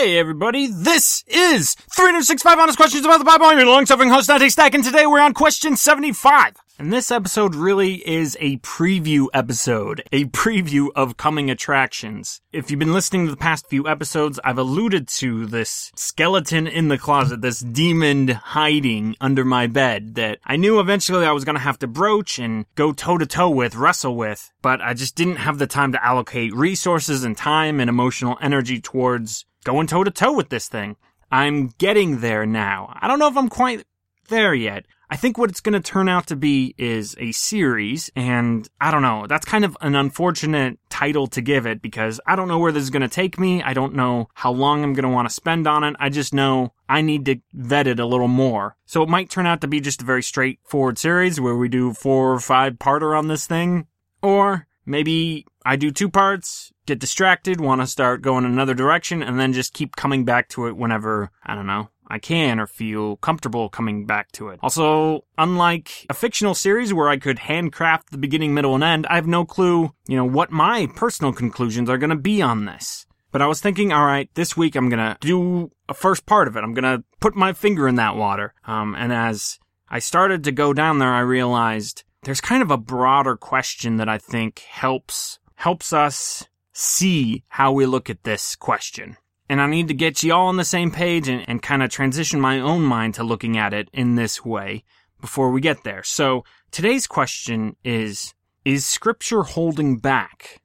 Hey everybody, this is 365 Honest Questions About the Bible. I'm your long-suffering host, Dante Stack, and today we're on question 75. And this episode really is a preview episode, a preview of coming attractions. If you've been listening to the past few episodes, I've alluded to this skeleton in the closet, this demon hiding under my bed that I knew eventually I was gonna have to broach and go toe to toe with, wrestle with, but I just didn't have the time to allocate resources and time and emotional energy towards going toe to toe with this thing. I'm getting there now. I don't know if I'm quite there yet. I think what it's going to turn out to be is a series, and I don't know. That's kind of an unfortunate title to give it because I don't know where this is going to take me. I don't know how long I'm going to want to spend on it. I just know I need to vet it a little more. So it might turn out to be just a very straightforward series where we do four or five parter on this thing, or maybe I do two parts, get distracted, want to start going another direction, and then just keep coming back to it whenever, I don't know, I can or feel comfortable coming back to it. Also, unlike a fictional series where I could handcraft the beginning, middle, and end, I have no clue, you know, what my personal conclusions are going to be on this. But I was thinking, all right, this week I'm going to do a first part of it. I'm going to put my finger in that water. Um, and as I started to go down there, I realized there's kind of a broader question that I think helps, helps us see how we look at this question and I need to get you all on the same page and, and kind of transition my own mind to looking at it in this way before we get there. So today's question is, is scripture holding back?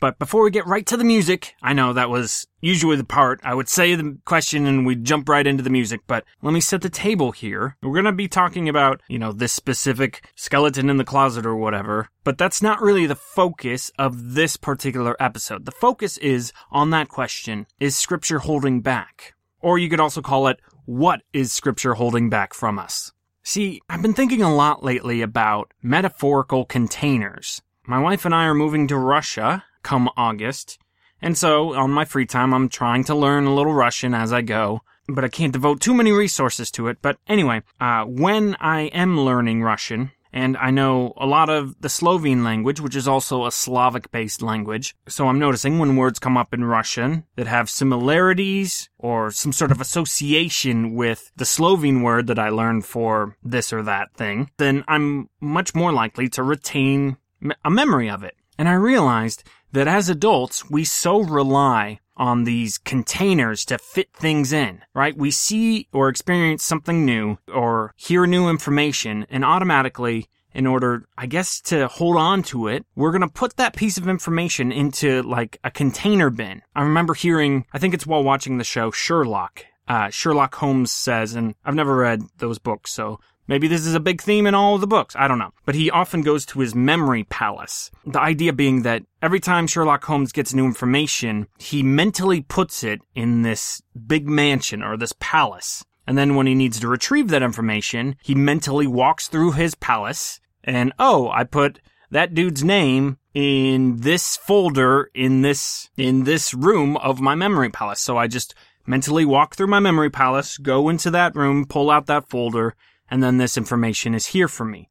But before we get right to the music, I know that was usually the part I would say the question and we'd jump right into the music, but let me set the table here. We're going to be talking about, you know, this specific skeleton in the closet or whatever, but that's not really the focus of this particular episode. The focus is on that question, is scripture holding back? Or you could also call it, what is scripture holding back from us? See, I've been thinking a lot lately about metaphorical containers. My wife and I are moving to Russia come August. And so, on my free time, I'm trying to learn a little Russian as I go, but I can't devote too many resources to it. But anyway, uh, when I am learning Russian, and I know a lot of the Slovene language, which is also a Slavic based language. So I'm noticing when words come up in Russian that have similarities or some sort of association with the Slovene word that I learned for this or that thing, then I'm much more likely to retain a memory of it. And I realized that as adults, we so rely on these containers to fit things in, right? We see or experience something new or hear new information and automatically in order, I guess, to hold on to it, we're going to put that piece of information into like a container bin. I remember hearing, I think it's while watching the show Sherlock. Uh, Sherlock Holmes says, and I've never read those books, so Maybe this is a big theme in all of the books. I don't know. But he often goes to his memory palace. The idea being that every time Sherlock Holmes gets new information, he mentally puts it in this big mansion or this palace. And then when he needs to retrieve that information, he mentally walks through his palace and, oh, I put that dude's name in this folder in this, in this room of my memory palace. So I just mentally walk through my memory palace, go into that room, pull out that folder, and then this information is here for me.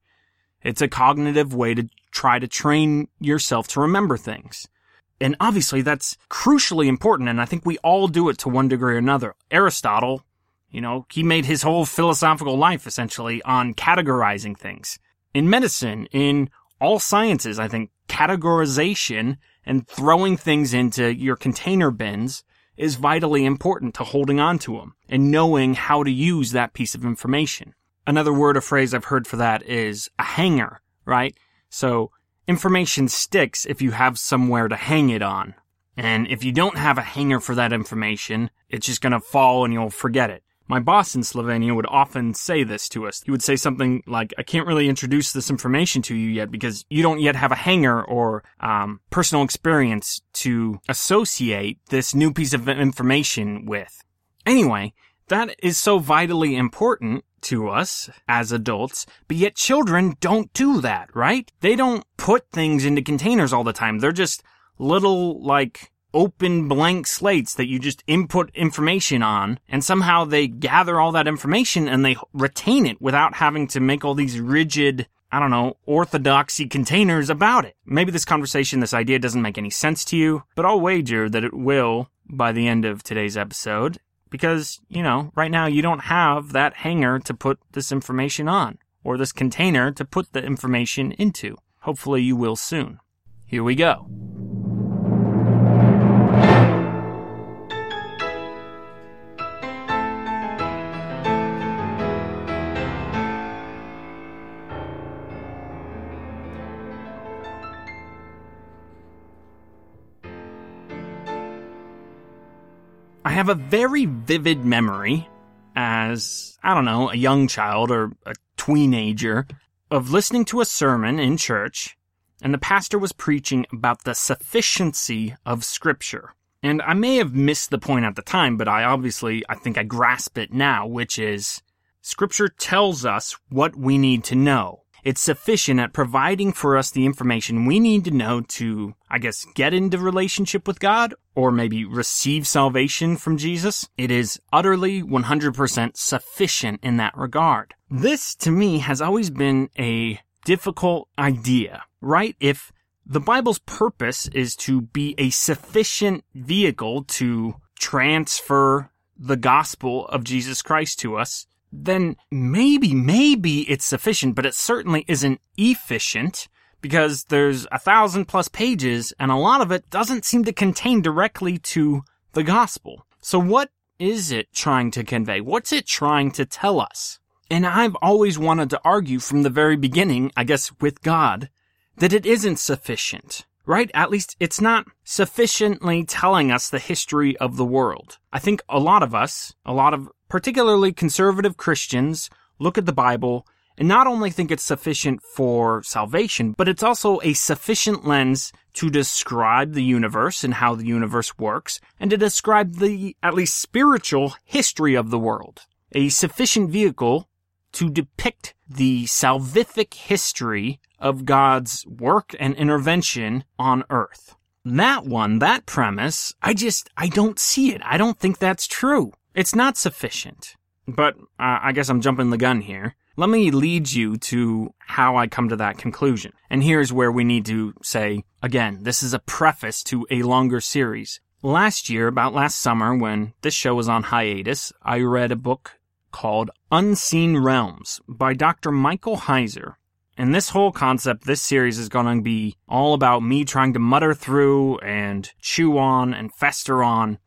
It's a cognitive way to try to train yourself to remember things. And obviously that's crucially important, and I think we all do it to one degree or another. Aristotle, you know, he made his whole philosophical life essentially on categorizing things. In medicine, in all sciences, I think categorization and throwing things into your container bins is vitally important to holding on to them and knowing how to use that piece of information. Another word or phrase I've heard for that is a hanger, right? So information sticks if you have somewhere to hang it on. And if you don't have a hanger for that information, it's just gonna fall and you'll forget it. My boss in Slovenia would often say this to us. He would say something like, I can't really introduce this information to you yet because you don't yet have a hanger or um, personal experience to associate this new piece of information with. Anyway, that is so vitally important to us as adults, but yet children don't do that, right? They don't put things into containers all the time. They're just little, like, open blank slates that you just input information on, and somehow they gather all that information and they retain it without having to make all these rigid, I don't know, orthodoxy containers about it. Maybe this conversation, this idea doesn't make any sense to you, but I'll wager that it will by the end of today's episode because, you know, right now you don't have that hanger to put this information on or this container to put the information into. Hopefully you will soon. Here we go. Have a very vivid memory as, I don't know, a young child or a teenager of listening to a sermon in church and the pastor was preaching about the sufficiency of scripture. And I may have missed the point at the time, but I obviously, I think I grasp it now, which is scripture tells us what we need to know. It's sufficient at providing for us the information we need to know to, I guess, get into relationship with God or maybe receive salvation from Jesus. It is utterly 100% sufficient in that regard. This to me has always been a difficult idea, right? If the Bible's purpose is to be a sufficient vehicle to transfer the gospel of Jesus Christ to us, then maybe, maybe it's sufficient, but it certainly isn't efficient because there's a thousand plus pages and a lot of it doesn't seem to contain directly to the gospel. So what is it trying to convey? What's it trying to tell us? And I've always wanted to argue from the very beginning, I guess with God, that it isn't sufficient right? At least it's not sufficiently telling us the history of the world. I think a lot of us, a lot of particularly conservative Christians, look at the Bible and not only think it's sufficient for salvation, but it's also a sufficient lens to describe the universe and how the universe works, and to describe the, at least spiritual, history of the world. A sufficient vehicle to depict the salvific history of God's work and intervention on earth. That one, that premise, I just, I don't see it. I don't think that's true. It's not sufficient. But uh, I guess I'm jumping the gun here. Let me lead you to how I come to that conclusion. And here's where we need to say, again, this is a preface to a longer series. Last year, about last summer, when this show was on hiatus, I read a book called Unseen Realms by Dr. Michael Heiser. And this whole concept, this series is going to be all about me trying to mutter through and chew on and fester on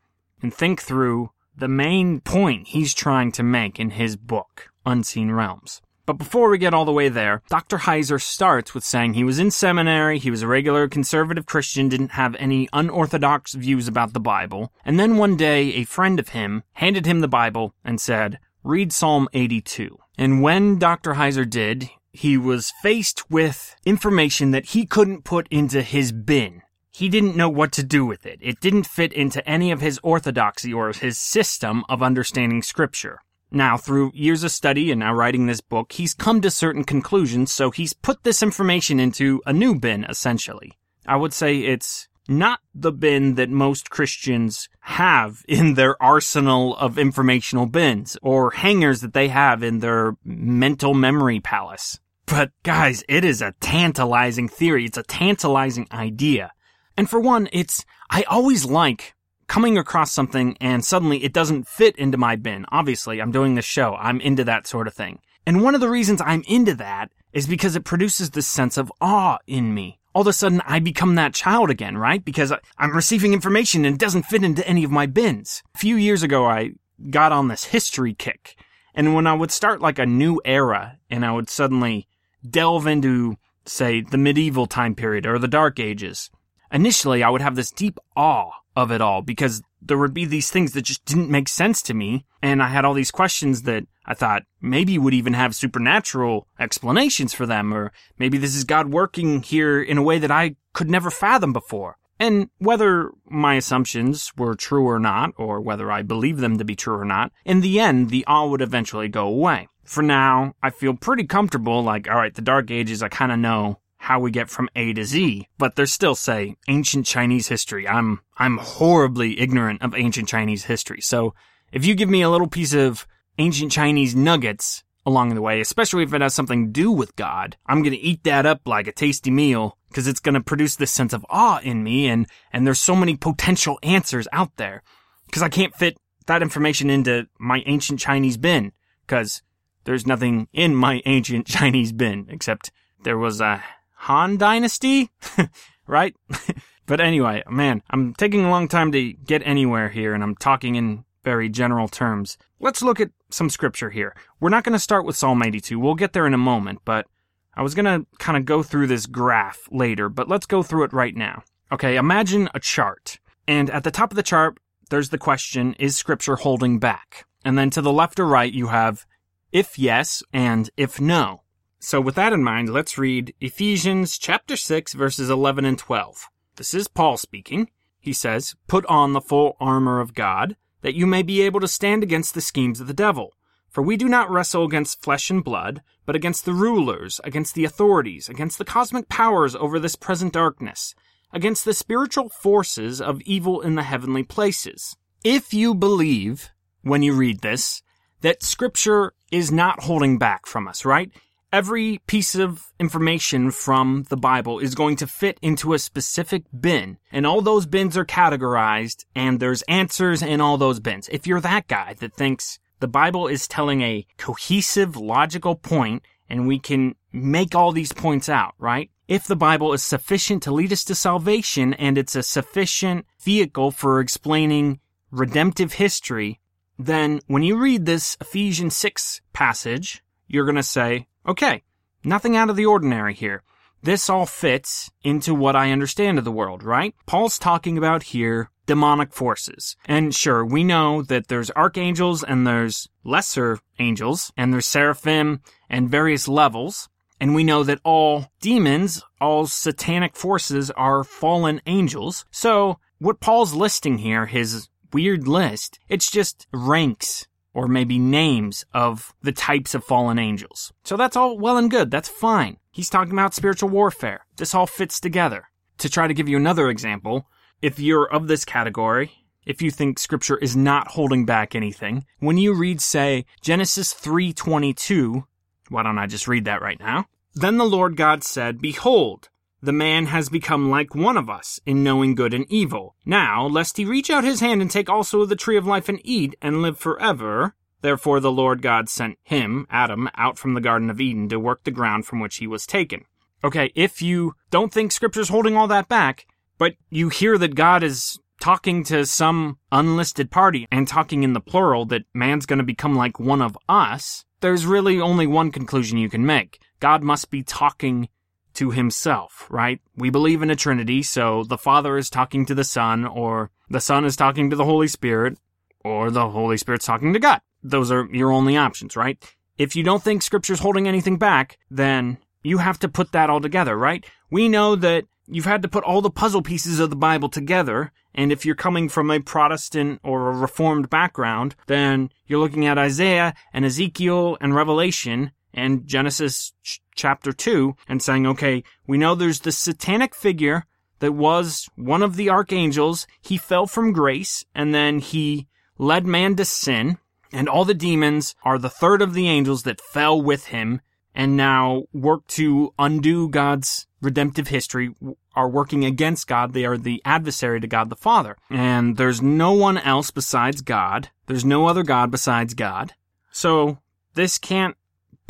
and think through the main point he's trying to make in his book, Unseen Realms. But before we get all the way there, Dr. Heiser starts with saying he was in seminary, he was a regular conservative Christian, didn't have any unorthodox views about the Bible, and then one day a friend of him handed him the Bible and said, read Psalm 82. And when Dr. Heiser did, he was faced with information that he couldn't put into his bin. He didn't know what to do with it. It didn't fit into any of his orthodoxy or his system of understanding scripture. Now, through years of study and now writing this book, he's come to certain conclusions, so he's put this information into a new bin, essentially. I would say it's not the bin that most Christians have in their arsenal of informational bins or hangers that they have in their mental memory palace. But guys, it is a tantalizing theory. It's a tantalizing idea. And for one, it's, I always like coming across something and suddenly it doesn't fit into my bin. Obviously, I'm doing this show. I'm into that sort of thing. And one of the reasons I'm into that is because it produces this sense of awe in me all of a sudden I become that child again, right? Because I'm receiving information and it doesn't fit into any of my bins. A few years ago, I got on this history kick. And when I would start like a new era and I would suddenly delve into, say, the medieval time period or the dark ages, initially I would have this deep awe of it all because there would be these things that just didn't make sense to me. And I had all these questions that I thought maybe would even have supernatural explanations for them, or maybe this is God working here in a way that I could never fathom before. And whether my assumptions were true or not, or whether I believe them to be true or not, in the end, the awe would eventually go away. For now, I feel pretty comfortable, like, alright, the Dark Ages, I kinda know how we get from A to Z, but there's still, say, ancient Chinese history. I'm, I'm horribly ignorant of ancient Chinese history. So if you give me a little piece of ancient Chinese nuggets along the way, especially if it has something to do with God, I'm gonna eat that up like a tasty meal because it's going to produce this sense of awe in me and, and there's so many potential answers out there because I can't fit that information into my ancient Chinese bin because there's nothing in my ancient Chinese bin except there was a Han dynasty, right? but anyway, man, I'm taking a long time to get anywhere here and I'm talking in very general terms. Let's look at some scripture here. We're not going to start with Psalm 82. We'll get there in a moment, but I was going to kind of go through this graph later, but let's go through it right now. Okay, imagine a chart. And at the top of the chart, there's the question, is scripture holding back? And then to the left or right, you have if yes and if no. So with that in mind, let's read Ephesians chapter 6 verses 11 and 12. This is Paul speaking. He says, Put on the full armor of God, that you may be able to stand against the schemes of the devil. For we do not wrestle against flesh and blood, but against the rulers, against the authorities, against the cosmic powers over this present darkness, against the spiritual forces of evil in the heavenly places. If you believe, when you read this, that scripture is not holding back from us, right? Every piece of information from the Bible is going to fit into a specific bin, and all those bins are categorized, and there's answers in all those bins. If you're that guy that thinks the Bible is telling a cohesive, logical point, and we can make all these points out, right? If the Bible is sufficient to lead us to salvation and it's a sufficient vehicle for explaining redemptive history, then when you read this Ephesians 6 passage, you're going to say, okay, nothing out of the ordinary here. This all fits into what I understand of the world, right? Paul's talking about here demonic forces. And sure, we know that there's archangels and there's lesser angels and there's seraphim and various levels. And we know that all demons, all satanic forces are fallen angels. So what Paul's listing here, his weird list, it's just ranks or maybe names of the types of fallen angels. So that's all well and good. That's fine. He's talking about spiritual warfare. This all fits together. To try to give you another example, if you're of this category, if you think scripture is not holding back anything, when you read say Genesis 3:22, why don't I just read that right now? Then the Lord God said, Behold, the man has become like one of us in knowing good and evil. Now, lest he reach out his hand and take also the tree of life and eat and live forever. Therefore the Lord God sent him, Adam, out from the Garden of Eden to work the ground from which he was taken. Okay, if you don't think scripture's holding all that back, but you hear that God is talking to some unlisted party and talking in the plural that man's going to become like one of us, there's really only one conclusion you can make. God must be talking to himself, right? We believe in a Trinity, so the Father is talking to the Son, or the Son is talking to the Holy Spirit, or the Holy Spirit's talking to God. Those are your only options, right? If you don't think Scripture's holding anything back, then you have to put that all together, right? We know that you've had to put all the puzzle pieces of the Bible together. And if you're coming from a Protestant or a Reformed background, then you're looking at Isaiah and Ezekiel and Revelation and Genesis chapter 2 and saying, okay, we know there's the satanic figure that was one of the archangels. He fell from grace and then he led man to sin. And all the demons are the third of the angels that fell with him and now work to undo God's redemptive history are working against God. They are the adversary to God the Father. And there's no one else besides God. There's no other God besides God. So this can't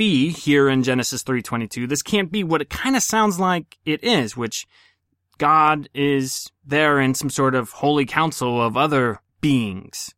be here in Genesis 3:22. This can't be what it kind of sounds like it is, which God is there in some sort of holy council of other beings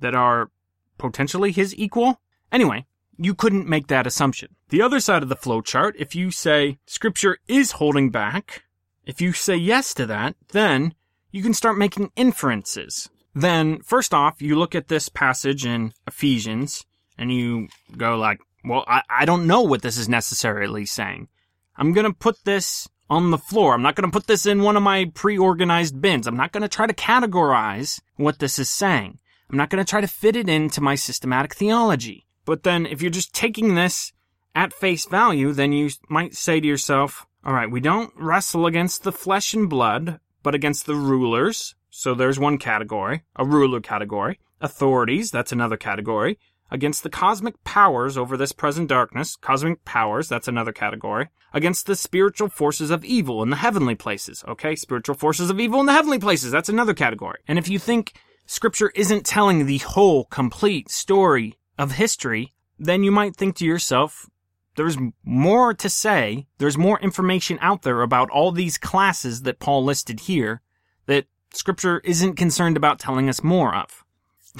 that are potentially his equal. Anyway, you couldn't make that assumption. The other side of the flowchart, if you say scripture is holding back, if you say yes to that, then you can start making inferences. Then, first off, you look at this passage in Ephesians and you go like, well, I, I don't know what this is necessarily saying. I'm gonna put this on the floor. I'm not gonna put this in one of my pre-organized bins. I'm not gonna try to categorize what this is saying. I'm not gonna try to fit it into my systematic theology. But then if you're just taking this at face value, then you might say to yourself, all right, we don't wrestle against the flesh and blood, but against the rulers. So there's one category, a ruler category. Authorities, that's another category. Against the cosmic powers over this present darkness, cosmic powers, that's another category, against the spiritual forces of evil in the heavenly places, okay? Spiritual forces of evil in the heavenly places, that's another category. And if you think scripture isn't telling the whole, complete story of history, then you might think to yourself, there's more to say, there's more information out there about all these classes that Paul listed here that scripture isn't concerned about telling us more of.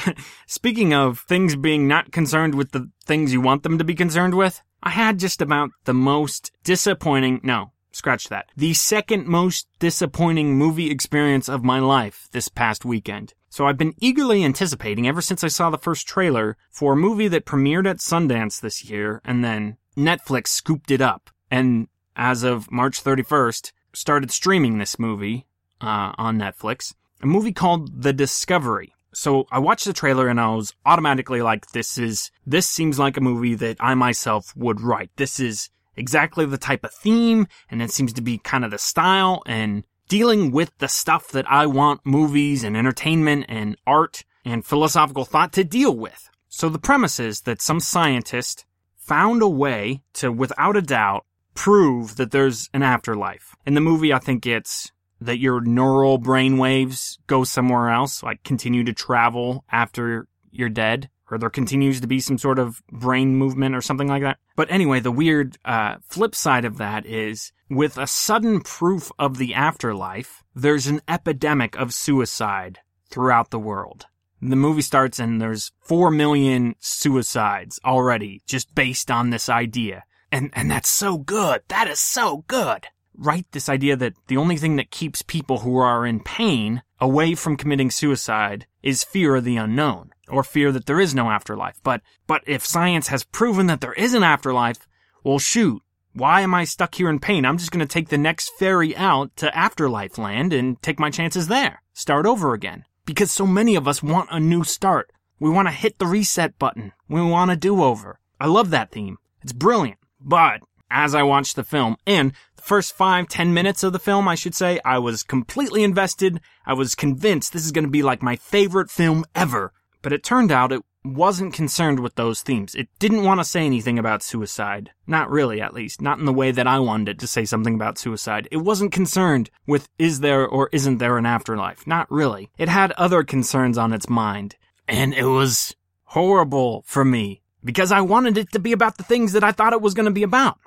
Speaking of things being not concerned with the things you want them to be concerned with, I had just about the most disappointing, no, scratch that, the second most disappointing movie experience of my life this past weekend. So I've been eagerly anticipating ever since I saw the first trailer for a movie that premiered at Sundance this year and then Netflix scooped it up. And as of March 31st, started streaming this movie uh, on Netflix. A movie called The Discovery. So I watched the trailer and I was automatically like, this is, this seems like a movie that I myself would write. This is exactly the type of theme and it seems to be kind of the style and dealing with the stuff that I want movies and entertainment and art and philosophical thought to deal with. So the premise is that some scientist found a way to, without a doubt, prove that there's an afterlife. In the movie, I think it's that your neural brain waves go somewhere else, like continue to travel after you're dead, or there continues to be some sort of brain movement or something like that. But anyway, the weird uh, flip side of that is with a sudden proof of the afterlife, there's an epidemic of suicide throughout the world. The movie starts and there's 4 million suicides already just based on this idea. And, and that's so good. That is so good right this idea that the only thing that keeps people who are in pain away from committing suicide is fear of the unknown or fear that there is no afterlife. But, but if science has proven that there is an afterlife, well shoot, why am I stuck here in pain? I'm just going to take the next ferry out to afterlife land and take my chances there. Start over again. Because so many of us want a new start. We want to hit the reset button. We want a do-over. I love that theme. It's brilliant. But as I watched the film. And the first five, ten minutes of the film, I should say, I was completely invested. I was convinced this is going to be like my favorite film ever. But it turned out it wasn't concerned with those themes. It didn't want to say anything about suicide. Not really, at least. Not in the way that I wanted it to say something about suicide. It wasn't concerned with is there or isn't there an afterlife. Not really. It had other concerns on its mind. And it was horrible for me because I wanted it to be about the things that I thought it was going to be about.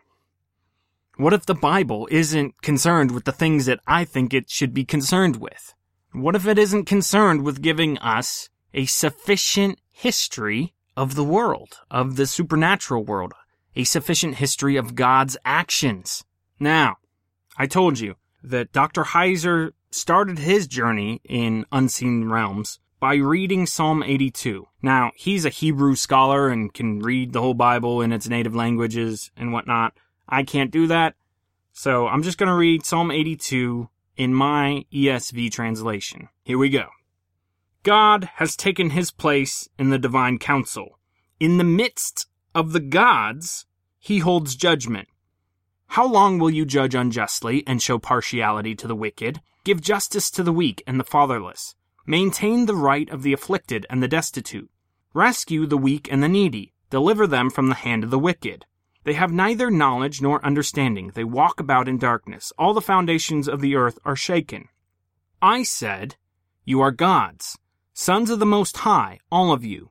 What if the Bible isn't concerned with the things that I think it should be concerned with? What if it isn't concerned with giving us a sufficient history of the world, of the supernatural world, a sufficient history of God's actions? Now, I told you that Dr. Heiser started his journey in unseen realms by reading Psalm 82. Now, he's a Hebrew scholar and can read the whole Bible in its native languages and whatnot. I can't do that. So I'm just going to read Psalm 82 in my ESV translation. Here we go. God has taken his place in the divine council. In the midst of the gods, he holds judgment. How long will you judge unjustly and show partiality to the wicked? Give justice to the weak and the fatherless. Maintain the right of the afflicted and the destitute. Rescue the weak and the needy. Deliver them from the hand of the wicked. They have neither knowledge nor understanding. They walk about in darkness. All the foundations of the earth are shaken. I said, You are gods, sons of the Most High, all of you.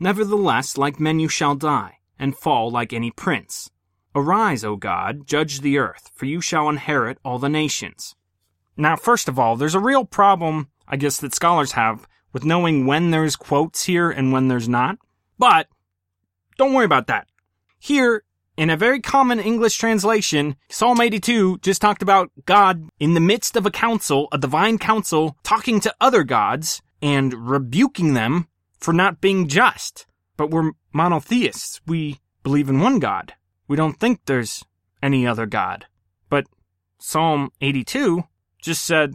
Nevertheless, like men you shall die, and fall like any prince. Arise, O God, judge the earth, for you shall inherit all the nations. Now, first of all, there's a real problem, I guess, that scholars have with knowing when there's quotes here and when there's not. But, don't worry about that. Here, in a very common English translation, Psalm 82 just talked about God in the midst of a council, a divine council, talking to other gods and rebuking them for not being just. But we're monotheists. We believe in one God. We don't think there's any other God. But Psalm 82 just said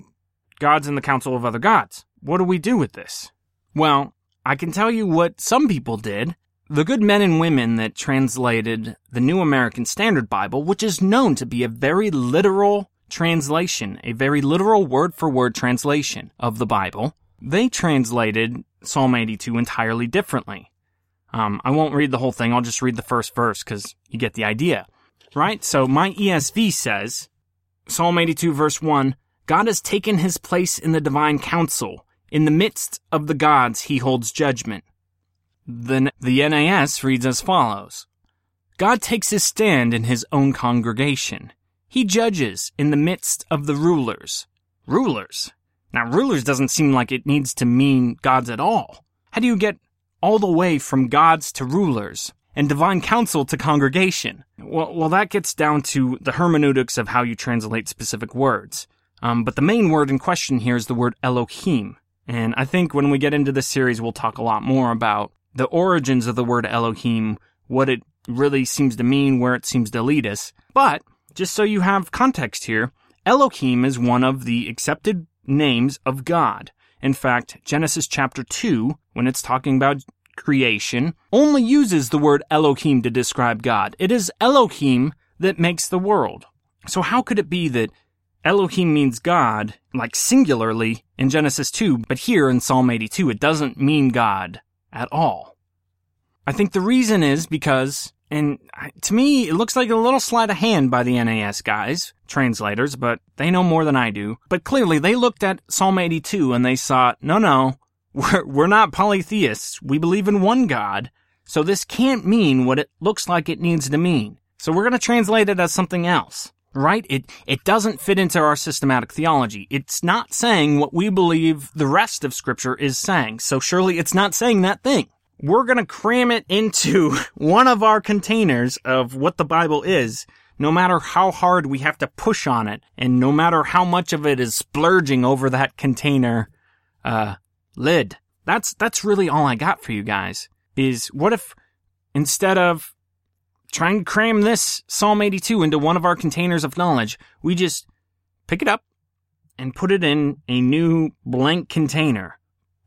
God's in the council of other gods. What do we do with this? Well, I can tell you what some people did the good men and women that translated the New American Standard Bible, which is known to be a very literal translation, a very literal word for word translation of the Bible, they translated Psalm 82 entirely differently. Um, I won't read the whole thing. I'll just read the first verse because you get the idea. Right? So my ESV says, Psalm 82 verse 1, God has taken his place in the divine council. In the midst of the gods, he holds judgment. The, the NAS reads as follows. God takes his stand in his own congregation. He judges in the midst of the rulers. Rulers? Now, rulers doesn't seem like it needs to mean gods at all. How do you get all the way from gods to rulers and divine council to congregation? Well, well, that gets down to the hermeneutics of how you translate specific words. Um, but the main word in question here is the word Elohim. And I think when we get into this series, we'll talk a lot more about the origins of the word Elohim, what it really seems to mean, where it seems to lead us. But just so you have context here, Elohim is one of the accepted names of God. In fact, Genesis chapter 2, when it's talking about creation, only uses the word Elohim to describe God. It is Elohim that makes the world. So how could it be that Elohim means God, like singularly in Genesis 2, but here in Psalm 82 it doesn't mean God at all? I think the reason is because and to me, it looks like a little sleight of hand by the NAS guys, translators, but they know more than I do. But clearly, they looked at Psalm 82 and they saw, no, no, we're, we're not polytheists. We believe in one God. So this can't mean what it looks like it needs to mean. So we're going to translate it as something else. Right? It, it doesn't fit into our systematic theology. It's not saying what we believe the rest of scripture is saying. So surely it's not saying that thing we're going to cram it into one of our containers of what the Bible is, no matter how hard we have to push on it, and no matter how much of it is splurging over that container, uh, lid. That's, that's really all I got for you guys. Is what if instead of trying to cram this Psalm 82 into one of our containers of knowledge, we just pick it up and put it in a new blank container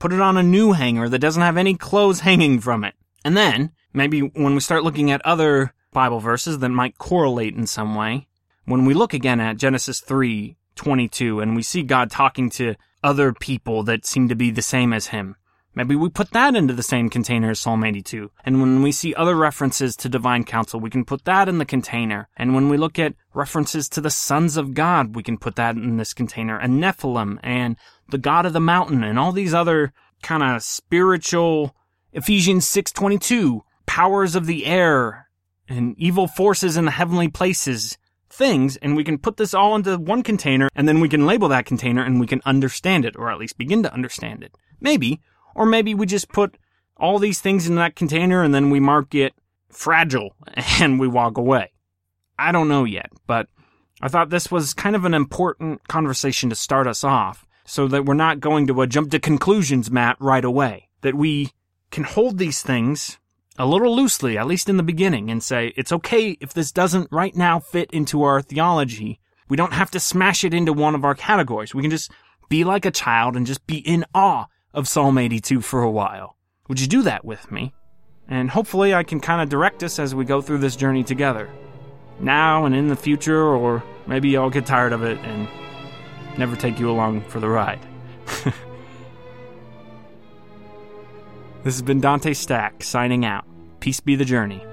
Put it on a new hanger that doesn't have any clothes hanging from it. And then, maybe when we start looking at other Bible verses that might correlate in some way, when we look again at Genesis 3 22 and we see God talking to other people that seem to be the same as him, Maybe we put that into the same container as Psalm 82. And when we see other references to divine council, we can put that in the container. And when we look at references to the sons of God, we can put that in this container. And Nephilim and the God of the mountain and all these other kind of spiritual Ephesians 6:22 powers of the air and evil forces in the heavenly places things and we can put this all into one container and then we can label that container and we can understand it or at least begin to understand it. Maybe or maybe we just put all these things in that container and then we mark it fragile and we walk away. I don't know yet, but I thought this was kind of an important conversation to start us off so that we're not going to uh, jump to conclusions, Matt, right away. That we can hold these things a little loosely, at least in the beginning, and say, it's okay if this doesn't right now fit into our theology. We don't have to smash it into one of our categories. We can just be like a child and just be in awe of Psalm 82 for a while. Would you do that with me? And hopefully I can kind of direct us as we go through this journey together. Now and in the future, or maybe I'll get tired of it and never take you along for the ride. this has been Dante Stack signing out. Peace be the journey.